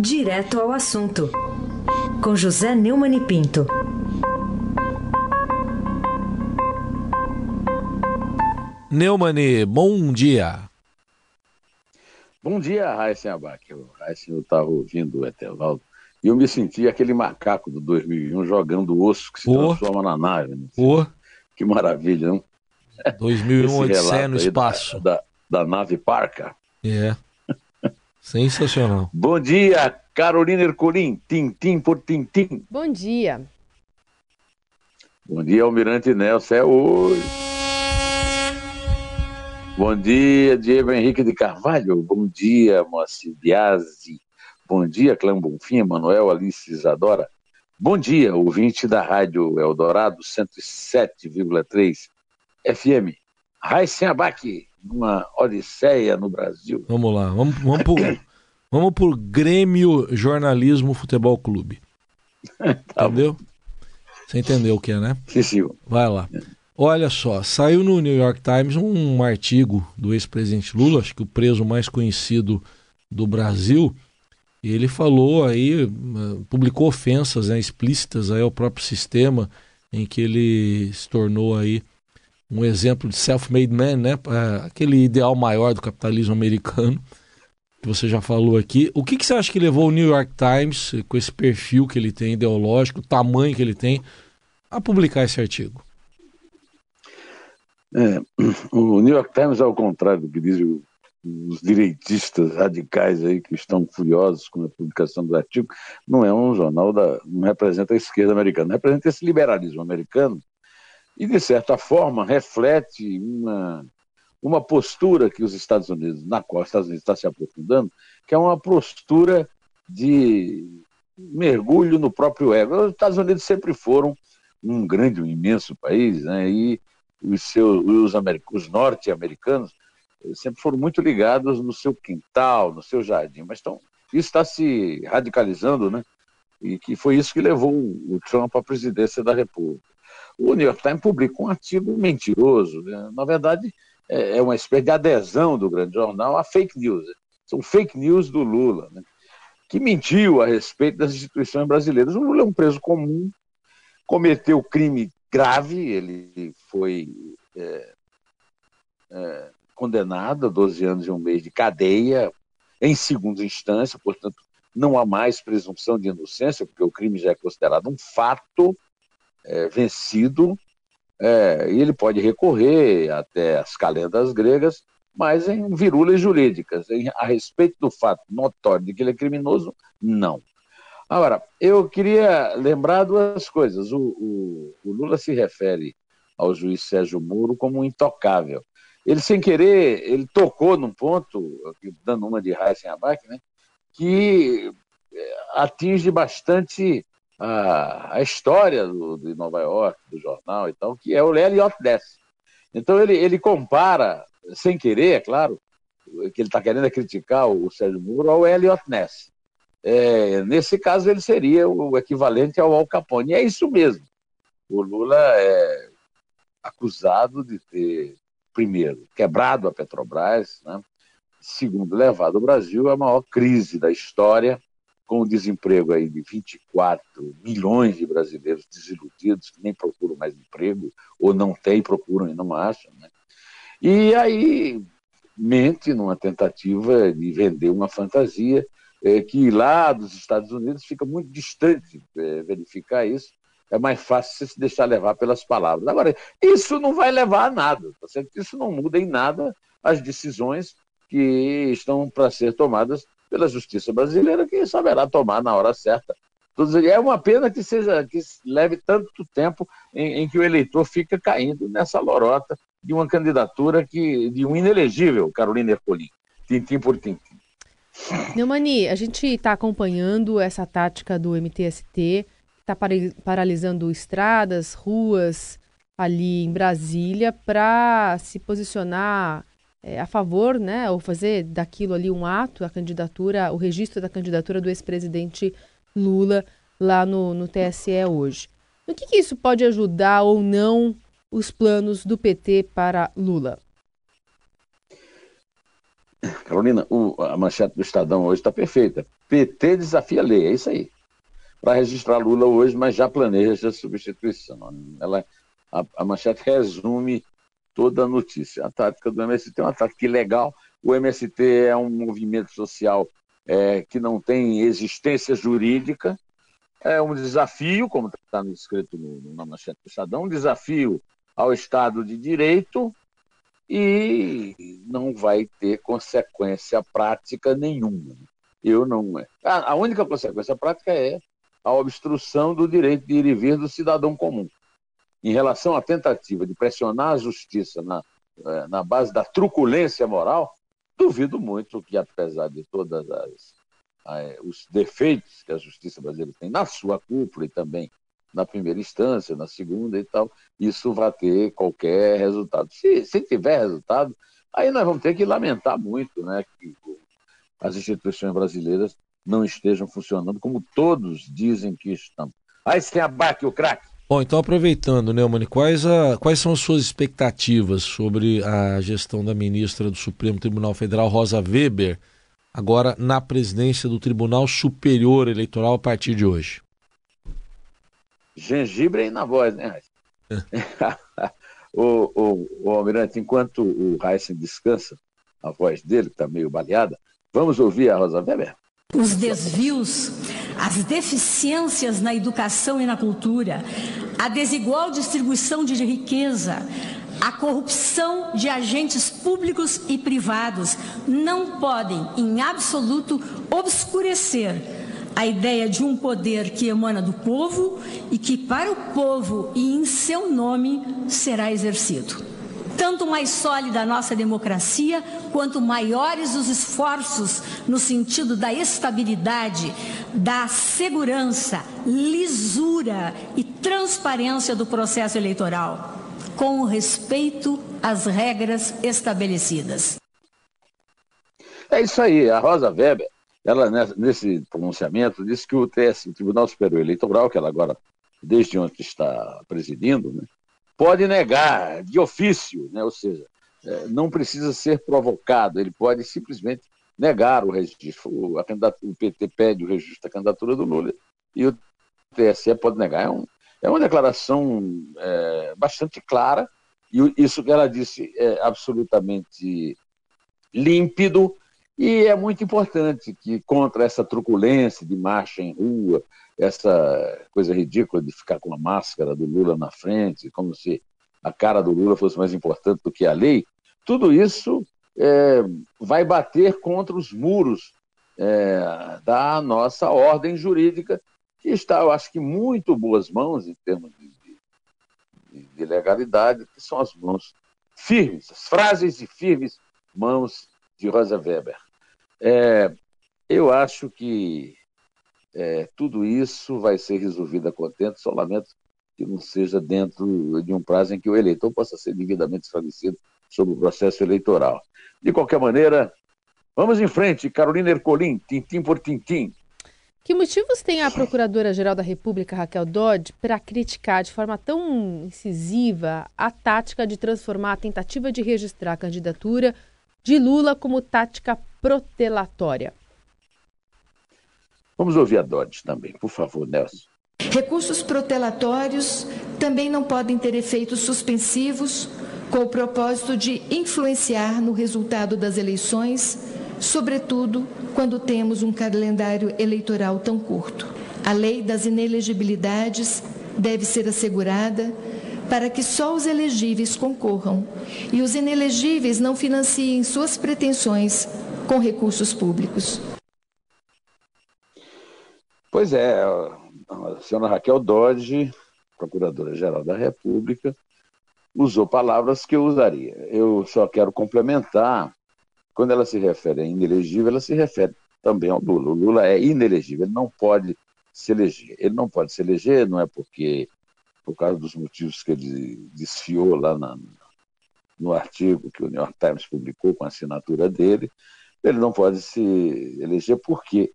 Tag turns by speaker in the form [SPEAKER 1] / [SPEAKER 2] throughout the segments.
[SPEAKER 1] Direto ao assunto, com José Neumann e Pinto.
[SPEAKER 2] Neumani, bom dia.
[SPEAKER 3] Bom dia, Raíssen Abac. Raíssen, eu estava ouvindo o Etevaldo e eu me senti aquele macaco do 2001 jogando osso que se oh. transforma na nave. Né?
[SPEAKER 2] Oh.
[SPEAKER 3] Que maravilha, não?
[SPEAKER 2] 2001 Odisseia no espaço.
[SPEAKER 3] Da, da, da, nave Parca.
[SPEAKER 2] É. Sensacional.
[SPEAKER 3] Bom dia, Carolina Ercolim, tintim por tintim.
[SPEAKER 4] Bom dia.
[SPEAKER 3] Bom dia, Almirante Nelson, é hoje. Bom dia, Diego Henrique de Carvalho. Bom dia, Moacir Biasi. Bom dia, Clã Bonfim, Manuel Alice Isadora. Bom dia, ouvinte da Rádio Eldorado 107,3 FM. Raíssen Abac, uma odisseia no Brasil.
[SPEAKER 2] Vamos lá, vamos, vamos pro, vamos pro Grêmio Jornalismo Futebol Clube. tá entendeu? Bom. Você entendeu o que é, né?
[SPEAKER 3] Sim, sim.
[SPEAKER 2] Vai lá. Olha só, saiu no New York Times um artigo do ex-presidente Lula, acho que o preso mais conhecido do Brasil. E ele falou aí, eh, publicou ofensas né, explícitas aí ao próprio sistema, em que ele se tornou aí um exemplo de self-made man, né? É, aquele ideal maior do capitalismo americano, que você já falou aqui. O que, que você acha que levou o New York Times, com esse perfil que ele tem ideológico, o tamanho que ele tem, a publicar esse artigo?
[SPEAKER 3] É, o New York Times, ao contrário do que dizem os direitistas radicais aí que estão furiosos com a publicação do artigo, não é um jornal da, não representa a esquerda americana, representa esse liberalismo americano e de certa forma reflete uma uma postura que os Estados Unidos, na qual os Estados Unidos está se aprofundando, que é uma postura de mergulho no próprio ego. Os Estados Unidos sempre foram um grande, um imenso país, né? E os, seus, os, os norte-americanos eh, sempre foram muito ligados no seu quintal, no seu jardim, mas estão, isso está se radicalizando, né? E que foi isso que levou o Trump à presidência da República. O New York Times publicou um artigo mentiroso, né? na verdade é, é uma espécie de adesão do grande jornal a fake news. Né? São fake news do Lula, né? que mentiu a respeito das instituições brasileiras. O Lula é um preso comum, cometeu crime grave, ele foi é, é, condenado a 12 anos e um mês de cadeia em segunda instância, portanto, não há mais presunção de inocência, porque o crime já é considerado um fato é, vencido, é, ele pode recorrer até as calendas gregas, mas em virulas jurídicas. Em, a respeito do fato notório de que ele é criminoso, não. Agora, eu queria lembrar duas coisas. O, o, o, Lula se refere ao juiz Sérgio Moro como um intocável. Ele, sem querer, ele tocou num ponto, dando uma de Heisen Abac, né, que é, atinge bastante a, a história do, de Nova York, do jornal e tal, que é o Elliot Ness. Então, ele, ele compara, sem querer, é claro, que ele está querendo criticar o Sérgio Moro ao Elliot Ness. É, nesse caso, ele seria o equivalente ao Al Capone. E é isso mesmo. O Lula é acusado de ter, primeiro, quebrado a Petrobras, né? segundo, levado o Brasil à maior crise da história, com o desemprego aí de 24 milhões de brasileiros desiludidos, que nem procuram mais emprego, ou não têm, procuram e não acham. Né? E aí mente numa tentativa de vender uma fantasia é, que lá dos Estados Unidos fica muito distante é, verificar isso. É mais fácil se deixar levar pelas palavras. Agora, isso não vai levar a nada, tá certo? isso não muda em nada as decisões que estão para ser tomadas pela justiça brasileira, que saberá tomar na hora certa. É uma pena que seja que leve tanto tempo em, em que o eleitor fica caindo nessa lorota de uma candidatura que de um inelegível Carolina Ercolim, tintim por tintim.
[SPEAKER 4] Neumani, a gente está acompanhando essa tática do MTST, está paralisando estradas, ruas ali em Brasília para se posicionar é, a favor, né, ou fazer daquilo ali um ato, a candidatura, o registro da candidatura do ex-presidente Lula lá no, no TSE hoje. O que, que isso pode ajudar ou não os planos do PT para Lula?
[SPEAKER 3] Carolina, o, a manchete do Estadão hoje está perfeita. PT desafia a lei, é isso aí. Para registrar Lula hoje, mas já planeja a substituição. Ela, a, a manchete resume toda a notícia. A tática do MST é uma tática ilegal. O MST é um movimento social é, que não tem existência jurídica. É um desafio, como está escrito no, na manchete do Estadão, um desafio ao Estado de Direito e não vai ter consequência prática nenhuma. Eu não. A, a única consequência prática é a obstrução do direito de ir e vir do cidadão comum. Em relação à tentativa de pressionar a justiça na, é, na base da truculência moral, duvido muito que, apesar de todos os defeitos que a justiça brasileira tem na sua cúpula e também na primeira instância, na segunda e tal, isso vai ter qualquer resultado. Se, se tiver resultado, aí nós vamos ter que lamentar muito né, que as instituições brasileiras não estejam funcionando como todos dizem que estão. Aí se abaque o craque.
[SPEAKER 2] Bom, então aproveitando, Neumann, quais, a, quais são as suas expectativas sobre a gestão da ministra do Supremo Tribunal Federal, Rosa Weber, agora na presidência do Tribunal Superior Eleitoral a partir de hoje?
[SPEAKER 3] gengibre aí na voz, né, o, o, o Almirante, enquanto o Heisen descansa, a voz dele, que está meio baleada, vamos ouvir a Rosa Weber?
[SPEAKER 5] Os desvios, as deficiências na educação e na cultura, a desigual distribuição de riqueza, a corrupção de agentes públicos e privados não podem, em absoluto, obscurecer a ideia de um poder que emana do povo e que, para o povo e em seu nome, será exercido. Tanto mais sólida a nossa democracia, quanto maiores os esforços no sentido da estabilidade, da segurança, lisura e transparência do processo eleitoral, com respeito às regras estabelecidas.
[SPEAKER 3] É isso aí, a Rosa Weber ela, nesse pronunciamento, disse que o TS, o Tribunal Superior Eleitoral, que ela agora, desde ontem, está presidindo, né, pode negar de ofício, né, ou seja, é, não precisa ser provocado, ele pode simplesmente negar o registro. O, o PT pede o registro da candidatura do Lula e o TSE pode negar. É, um, é uma declaração é, bastante clara, e isso que ela disse é absolutamente límpido e é muito importante que, contra essa truculência de marcha em rua, essa coisa ridícula de ficar com a máscara do Lula na frente, como se a cara do Lula fosse mais importante do que a lei, tudo isso é, vai bater contra os muros é, da nossa ordem jurídica, que está, eu acho que, muito boas mãos em termos de, de, de legalidade, que são as mãos firmes, as frases e firmes mãos de Rosa Weber. É, eu acho que é, tudo isso vai ser resolvido a contento, só lamento que não seja dentro de um prazo em que o eleitor possa ser devidamente esclarecido sobre o processo eleitoral. De qualquer maneira, vamos em frente. Carolina Ercolim, tintim por tintim.
[SPEAKER 4] Que motivos tem a Procuradora-Geral da República, Raquel Dodge, para criticar de forma tão incisiva a tática de transformar a tentativa de registrar a candidatura de Lula como tática protelatória.
[SPEAKER 3] Vamos ouvir a Dodge também, por favor, Nelson.
[SPEAKER 6] Recursos protelatórios também não podem ter efeitos suspensivos com o propósito de influenciar no resultado das eleições, sobretudo quando temos um calendário eleitoral tão curto. A lei das inelegibilidades deve ser assegurada para que só os elegíveis concorram e os inelegíveis não financiem suas pretensões com recursos públicos.
[SPEAKER 3] Pois é, a senhora Raquel Dodge, Procuradora-Geral da República, usou palavras que eu usaria. Eu só quero complementar, quando ela se refere a inelegível, ela se refere também ao Lula. O Lula é inelegível, ele não pode se eleger. Ele não pode se eleger, não é porque, por causa dos motivos que ele desfiou lá na, no artigo que o New York Times publicou com a assinatura dele, ele não pode se eleger porque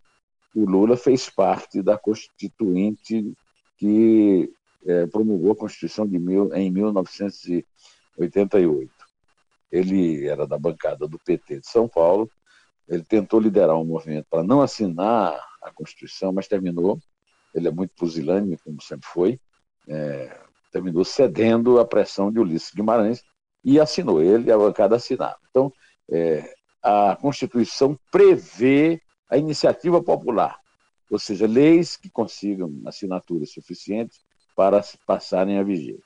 [SPEAKER 3] o Lula fez parte da constituinte que é, promulgou a Constituição de mil, em 1988. ele era da bancada do PT de São Paulo, ele tentou liderar um movimento para não assinar a Constituição, mas terminou, ele é muito pusilânime, como sempre foi, é, terminou cedendo à pressão de Ulisses Guimarães e assinou, ele a bancada assinaram. Então, é, a Constituição prevê a iniciativa popular, ou seja, leis que consigam assinaturas suficientes para passarem a vigia.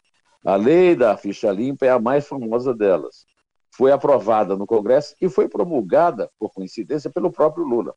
[SPEAKER 3] A lei da ficha limpa é a mais famosa delas. Foi aprovada no Congresso e foi promulgada, por coincidência, pelo próprio Lula.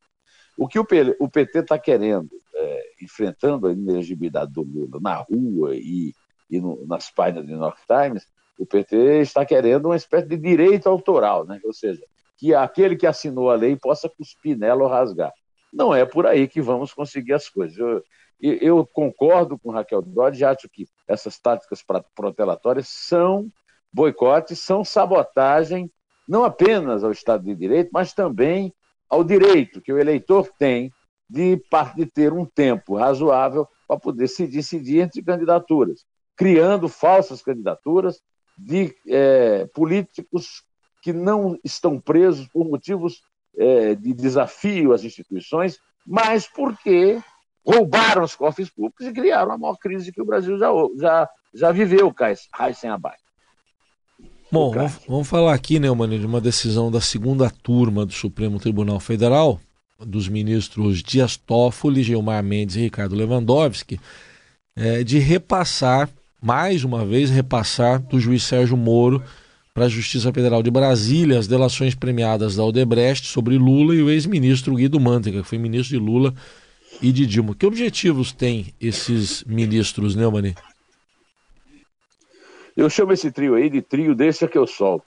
[SPEAKER 3] O que o PT está querendo, é, enfrentando a inelegibilidade do Lula na rua e, e no, nas páginas do New York Times, o PT está querendo uma espécie de direito autoral, né? ou seja, que aquele que assinou a lei possa cuspir nela ou rasgar. Não é por aí que vamos conseguir as coisas. Eu, eu concordo com Raquel Dodge, acho que essas táticas protelatórias são boicote, são sabotagem, não apenas ao Estado de Direito, mas também ao direito que o eleitor tem de, de ter um tempo razoável para poder se decidir entre candidaturas, criando falsas candidaturas de é, políticos que não estão presos por motivos é, de desafio às instituições, mas porque roubaram os cofres públicos e criaram a maior crise que o Brasil já, já, já viveu, Raíssen Abai.
[SPEAKER 2] Bom, vamos, vamos, falar aqui, Neumann, de uma decisão da segunda turma do Supremo Tribunal Federal, dos ministros Dias Toffoli, Gilmar Mendes e Ricardo Lewandowski, é, de repassar, mais uma vez, repassar do juiz Sérgio Moro para a Justiça Federal de Brasília as delações premiadas da Odebrecht sobre Lula e o ex-ministro Guido Mantega, que foi ministro de Lula e de Dilma. Que objetivos têm esses ministros, Neumann?
[SPEAKER 3] Eu chamo esse trio aí de trio deixa que eu solto.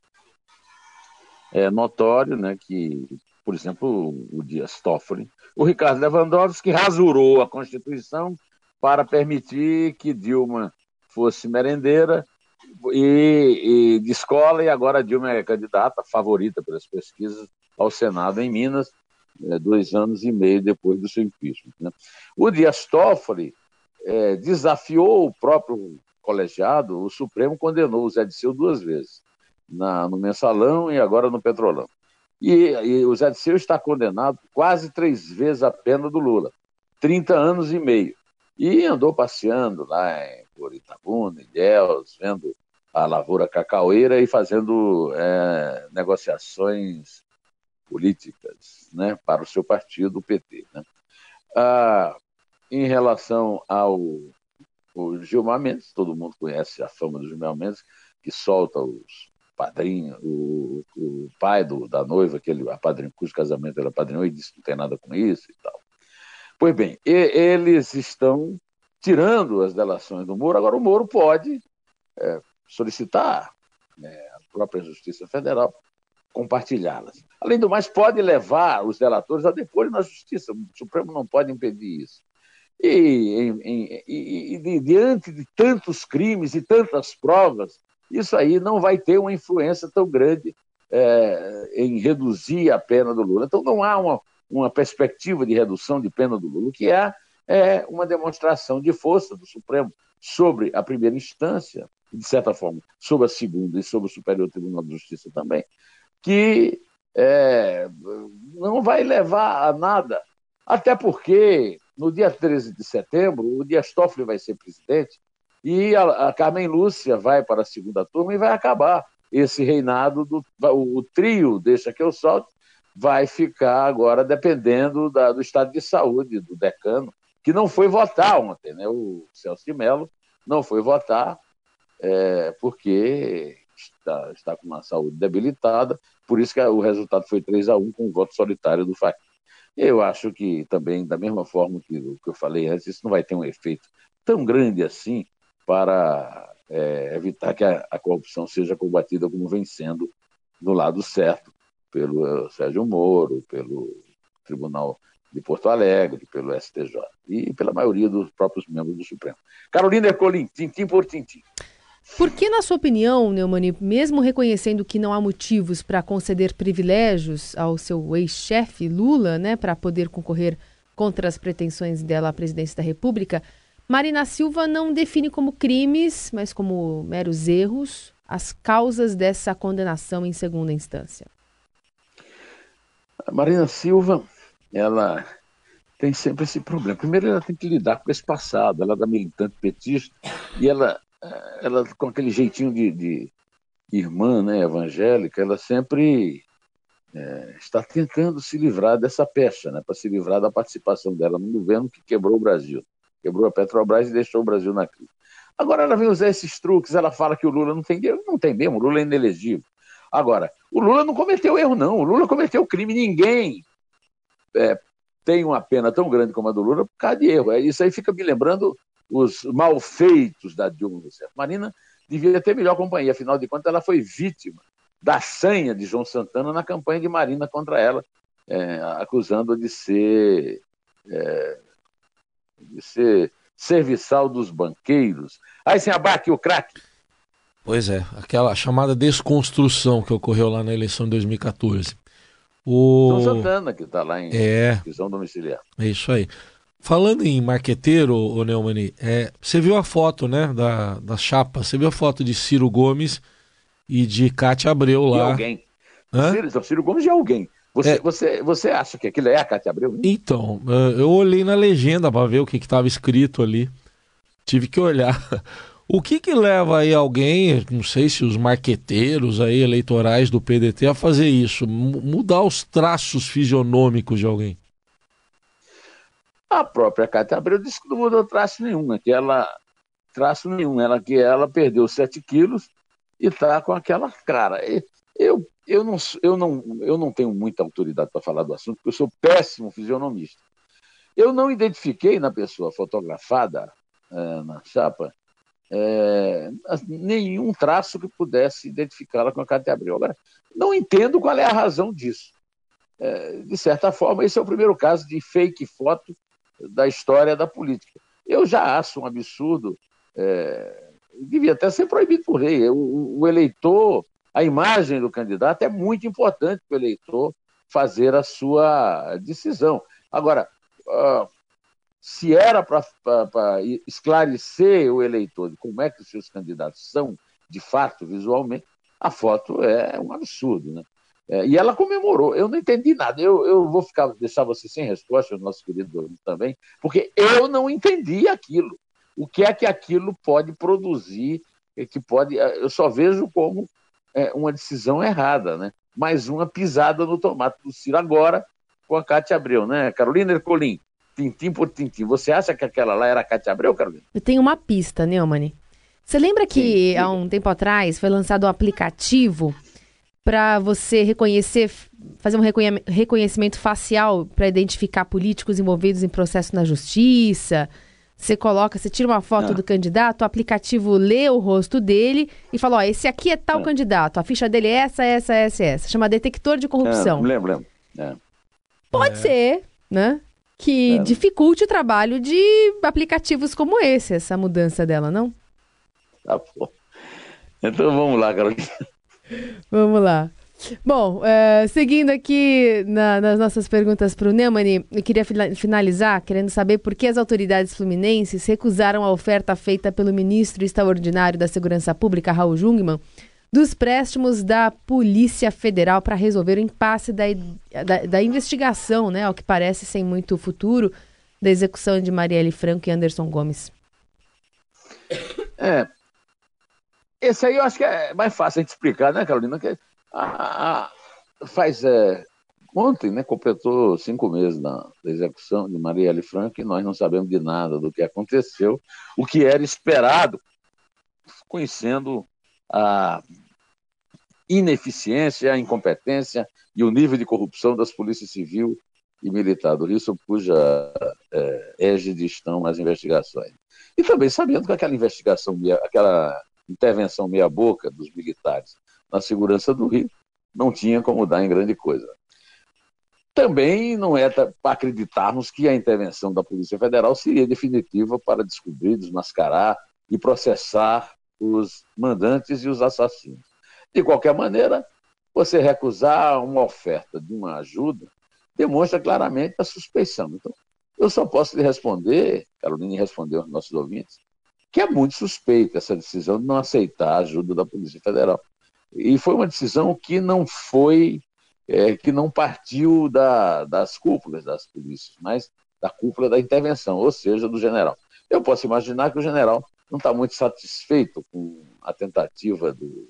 [SPEAKER 3] É notório né, que, por exemplo, o Dias Toffoli, o Ricardo Lewandowski rasurou a Constituição para permitir que Dilma fosse merendeira e, e de escola, e agora a Dilma é candidata favorita pelas pesquisas ao Senado em Minas, é, dois anos e meio depois do seu impeachment. Né? O Dias Toffoli é, desafiou o próprio colegiado, o Supremo condenou o Zé Disseu duas vezes, na, no Mensalão e agora no Petrolão. E, e o Zé Disseu está condenado quase três vezes a pena do Lula, 30 anos e meio. E andou passeando lá em, por Itabuna, Deus, vendo a lavoura cacaueira e fazendo é, negociações políticas né, para o seu partido, o PT. Né? Ah, em relação ao Gilmar Mendes, todo mundo conhece a fama do Gilmar Mendes, que solta os padrinhos, o, o pai do, da noiva, aquele, a padrinho, cujo casamento era padrinho, e disse que não tem nada com isso e tal. Pois bem, e, eles estão tirando as delações do Moro, agora o Moro pode é, solicitar né, a própria Justiça Federal compartilhá-las. Além do mais, pode levar os delatores a depor na Justiça, o Supremo não pode impedir isso. E, em, em, e, e, diante de tantos crimes e tantas provas, isso aí não vai ter uma influência tão grande é, em reduzir a pena do Lula. Então não há uma, uma perspectiva de redução de pena do Lula, o que há é uma demonstração de força do Supremo sobre a primeira instância, de certa forma, sobre a segunda e sobre o Superior Tribunal de Justiça também, que é, não vai levar a nada, até porque no dia 13 de setembro, o Dias Toffoli vai ser presidente e a, a Carmen Lúcia vai para a segunda turma e vai acabar esse reinado do o, o trio deixa que eu solte vai ficar agora dependendo da, do estado de saúde do decano que não foi votar ontem, né? O Celso de Mello não foi votar é, porque está, está com uma saúde debilitada, por isso que o resultado foi 3 a 1 com o voto solitário do Fachin. Eu acho que também, da mesma forma que que eu falei antes, isso não vai ter um efeito tão grande assim para é, evitar que a, a, corrupção seja combatida como vem sendo no lado certo, pelo Sérgio Moro, pelo Tribunal de Porto Alegre, pelo STJ e pela maioria dos próprios membros do Supremo. Carolina Ercolim, tintim por tintim.
[SPEAKER 4] Por que, na sua opinião, Neumani, mesmo reconhecendo que não há motivos para conceder privilégios ao seu ex-chefe Lula, né, para poder concorrer contra as pretensões dela à presidência da República, Marina Silva não define como crimes, mas como meros erros, as causas dessa condenação em segunda instância?
[SPEAKER 3] A Marina Silva, ela tem sempre esse problema. Primeiro, ela tem que lidar com esse passado. Ela é da militante petista e ela, ela com aquele jeitinho de, de irmã né, evangélica, ela sempre é, está tentando se livrar dessa pecha, né, para se livrar da participação dela no governo que quebrou o Brasil. Quebrou a Petrobras e deixou o Brasil na crise. Agora ela vem usar esses truques, ela fala que o Lula não tem não tem mesmo, o Lula é inelegível. Agora, o Lula não cometeu erro, não. O Lula cometeu crime. Ninguém é, tem uma pena tão grande como a do Lula por causa de erro. É, isso aí fica me lembrando os malfeitos da Dilma Rousseff. Marina devia ter melhor companhia, afinal de contas, ela foi vítima da sanha de João Santana na campanha de Marina contra ela, é, acusando de ser, é, de ser serviçal dos banqueiros. Aí sem abaque o craque.
[SPEAKER 2] Pois é, aquela chamada desconstrução que ocorreu lá na eleição de 2014. O...
[SPEAKER 3] João Santana, que está lá em
[SPEAKER 2] é...
[SPEAKER 3] prisão domiciliar.
[SPEAKER 2] É isso aí. Falando em marqueteiro, o Neumani, é, você viu a foto, né, da, da chapa, você viu a foto de Ciro Gomes e de Cátia Abreu lá.
[SPEAKER 3] De alguém. Ciro, Ciro Gomes de alguém. Você, é... você, você acha que aquilo é a Cátia Abreu?
[SPEAKER 2] Então, eu olhei na legenda para ver o que estava escrito ali. Tive que olhar. O que que leva aí alguém, não sei se os marqueteiros aí eleitorais do PDT a fazer isso, mudar os traços fisionômicos de alguém?
[SPEAKER 3] A própria Cátia Abreu disse que não mudou traço nenhum, né? que ela traço nenhum, ela que ela perdeu 7 quilos e está com aquela cara. Eu, eu, não, eu, não, eu não tenho muita autoridade para falar do assunto, porque eu sou péssimo fisionomista. Eu não identifiquei na pessoa fotografada é, na chapa é, nenhum traço que pudesse identificá-la com a Cátia Abreu. Agora, não entendo qual é a razão disso. É, de certa forma, esse é o primeiro caso de fake foto da história da política. Eu já acho um absurdo, é, devia até ser proibido por lei. O, o, eleitor, a imagem do candidato é muito importante para o eleitor fazer a sua decisão. Agora, uh, se era para esclarecer o eleitor de como é que os seus candidatos são, de fato, visualmente, a foto é um absurdo, né? É, e ela comemorou. Eu não entendi nada. Eu, eu vou ficar deixar você sem resposta, o nosso querido também, porque eu não entendi aquilo. O que é que aquilo pode produzir? Que pode? Eu só vejo como é, uma decisão errada, né? Mais uma pisada no tomate do Ciro agora com a Cátia Abreu, né? Carolina Ercolim, tintim por tintim. Você acha que aquela lá era a Cátia Abreu, Carolina?
[SPEAKER 4] Eu tenho uma pista, Neumani. Você lembra que sim, há um tempo atrás foi lançado um aplicativo para você reconhecer, fazer um reconhecimento facial para identificar políticos envolvidos em processo na justiça? Você coloca, você tira uma foto ah. do candidato, o aplicativo lê o rosto dele e fala: ó, esse aqui é tal ah. candidato, a ficha dele é essa, essa, essa, essa. Chama detector de corrupção.
[SPEAKER 3] É, lembro, lembro. É.
[SPEAKER 4] Pode é. ser, né? que é. dificulte o trabalho de aplicativos como esse, essa mudança dela, não?
[SPEAKER 3] Tá bom. Então vamos lá, Carolina.
[SPEAKER 4] Vamos lá. Bom, uh, seguindo aqui na, nas nossas perguntas para o Neumani, eu queria finalizar querendo saber por que as autoridades fluminenses recusaram a oferta feita pelo ministro extraordinário da Segurança Pública, Raul Jungmann, dos préstimos da Polícia Federal para resolver o impasse da, da, da, investigação, né, ao que parece sem muito futuro, da execução de Marielle Franco e Anderson Gomes.
[SPEAKER 3] É. Esse aí eu acho que é mais fácil a gente explicar, né, Carolina? Que a, a, faz é, ontem, né, completou cinco meses da, da execução de Marielle Franco e nós não sabemos de nada do que aconteceu, o que era esperado, conhecendo a ineficiência, a incompetência e o nível de corrupção das polícias civil e militar do Rio, cuja égide estão as investigações. E também sabendo que aquela investigação, aquela intervenção meia-boca dos militares na segurança do Rio não tinha como dar em grande coisa. Também não é para acreditarmos que a intervenção da Polícia Federal seria definitiva para descobrir, desmascarar e processar os mandantes e os assassinos. De qualquer maneira, você recusar uma oferta de uma ajuda demonstra claramente a suspeição. Então, eu só posso lhe responder, Carolina respondeu aos nossos ouvintes, que é muito suspeita essa decisão de não aceitar a ajuda da Polícia Federal. E foi uma decisão que não foi, é, que não partiu da, das cúpulas das polícias, mas da cúpula da intervenção, ou seja, do general. Eu posso imaginar que o general não está muito satisfeito com a tentativa do,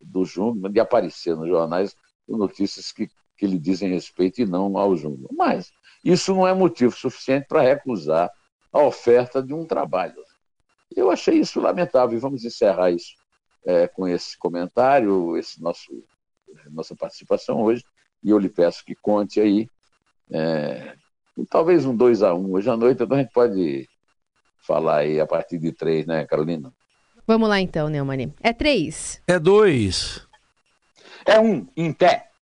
[SPEAKER 3] do Júnior de aparecer nos jornais com notícias que, que lhe dizem respeito e não ao Júnior. Mas isso não é motivo suficiente para recusar a oferta de um trabalho. Eu achei isso lamentável e vamos encerrar isso é, com esse comentário, esse nosso nossa participação hoje. E eu lhe peço que conte aí, é, talvez um 2 a 1 um. hoje à noite, então a gente pode falar aí a partir de três, né, Carolina?
[SPEAKER 4] Vamos lá então, Neumani. É três.
[SPEAKER 2] É dois.
[SPEAKER 3] É um, em pé.